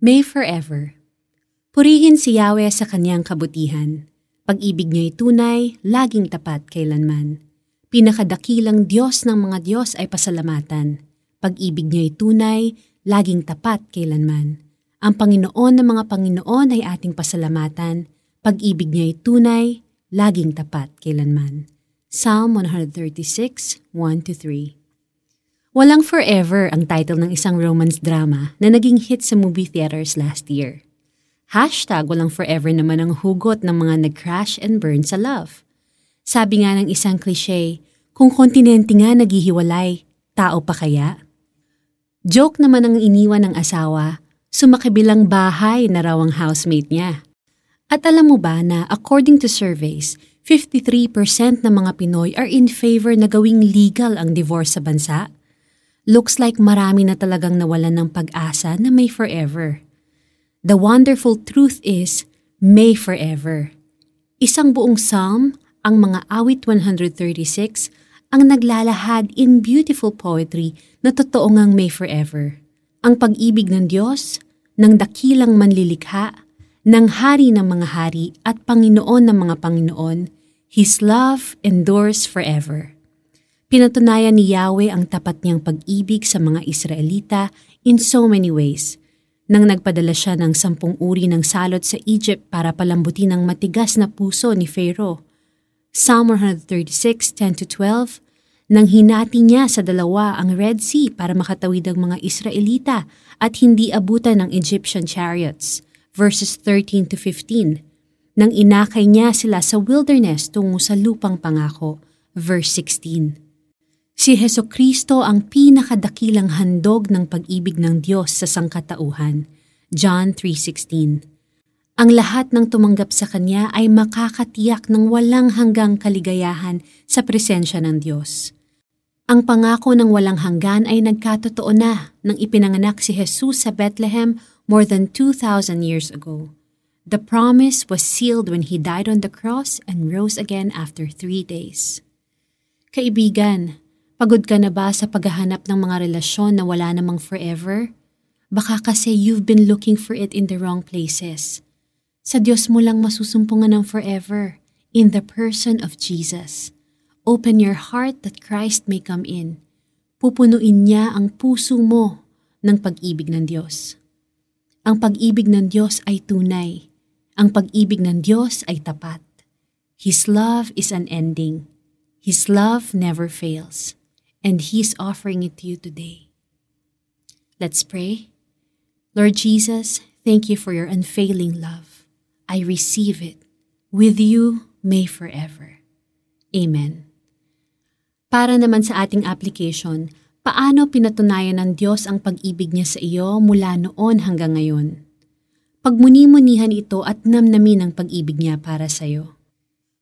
May forever. Purihin si Yahweh sa kanyang kabutihan. Pag-ibig niya'y tunay, laging tapat kailanman. Pinakadakilang Diyos ng mga Diyos ay pasalamatan. Pag-ibig niya'y tunay, laging tapat kailanman. Ang Panginoon ng mga Panginoon ay ating pasalamatan. Pag-ibig niya'y tunay, laging tapat kailanman. Psalm 136, 1-3 Walang Forever ang title ng isang romance drama na naging hit sa movie theaters last year. Hashtag Walang Forever naman ang hugot ng mga nag-crash and burn sa love. Sabi nga ng isang cliche, kung kontinente nga naghihiwalay, tao pa kaya? Joke naman ang iniwan ng asawa, sumakibilang bahay na raw ang housemate niya. At alam mo ba na according to surveys, 53% ng mga Pinoy are in favor na gawing legal ang divorce sa bansa? Looks like marami na talagang nawalan ng pag-asa na may forever. The wonderful truth is, may forever. Isang buong psalm, ang mga awit 136, ang naglalahad in beautiful poetry na totoo ngang may forever. Ang pag-ibig ng Diyos, ng dakilang manlilikha, ng hari ng mga hari at Panginoon ng mga Panginoon, His love endures forever. Pinatunayan ni Yahweh ang tapat niyang pag-ibig sa mga Israelita in so many ways. Nang nagpadala siya ng sampung uri ng salot sa Egypt para palambutin ang matigas na puso ni Pharaoh. Psalm 136, 10-12, nang hinati niya sa dalawa ang Red Sea para makatawid ang mga Israelita at hindi abutan ng Egyptian chariots. Verses 13-15, nang inakay niya sila sa wilderness tungo sa lupang pangako. Verse 16. Si Heso Kristo ang pinakadakilang handog ng pag-ibig ng Diyos sa sangkatauhan. John 3.16 Ang lahat ng tumanggap sa Kanya ay makakatiyak ng walang hanggang kaligayahan sa presensya ng Diyos. Ang pangako ng walang hanggan ay nagkatotoo na nang ipinanganak si Jesus sa Bethlehem more than 2,000 years ago. The promise was sealed when He died on the cross and rose again after three days. Kaibigan, Pagod ka na ba sa paghahanap ng mga relasyon na wala namang forever? Baka kasi you've been looking for it in the wrong places. Sa Diyos mo lang masusumpungan ng forever, in the person of Jesus. Open your heart that Christ may come in. Pupunuin niya ang puso mo ng pag-ibig ng Diyos. Ang pag-ibig ng Diyos ay tunay. Ang pag-ibig ng Diyos ay tapat. His love is unending. His love never fails and He's offering it to you today. Let's pray. Lord Jesus, thank you for your unfailing love. I receive it. With you, may forever. Amen. Para naman sa ating application, paano pinatunayan ng Diyos ang pag-ibig niya sa iyo mula noon hanggang ngayon? Pagmuni-munihan ito at namnamin ang pag-ibig niya para sa iyo.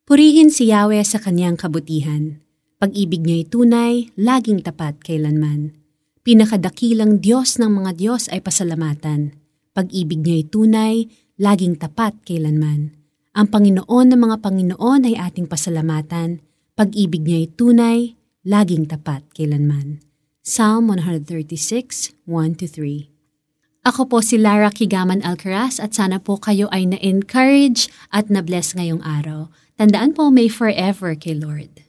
Purihin si Yahweh sa kanyang kabutihan pag-ibig niya'y tunay, laging tapat kailanman. Pinakadakilang Diyos ng mga Diyos ay pasalamatan. Pag-ibig niya'y tunay, laging tapat kailanman. Ang Panginoon ng mga Panginoon ay ating pasalamatan. Pag-ibig niya'y tunay, laging tapat kailanman. Psalm 136, 1-3 Ako po si Lara Kigaman Alcaraz at sana po kayo ay na-encourage at na-bless ngayong araw. Tandaan po may forever kay Lord.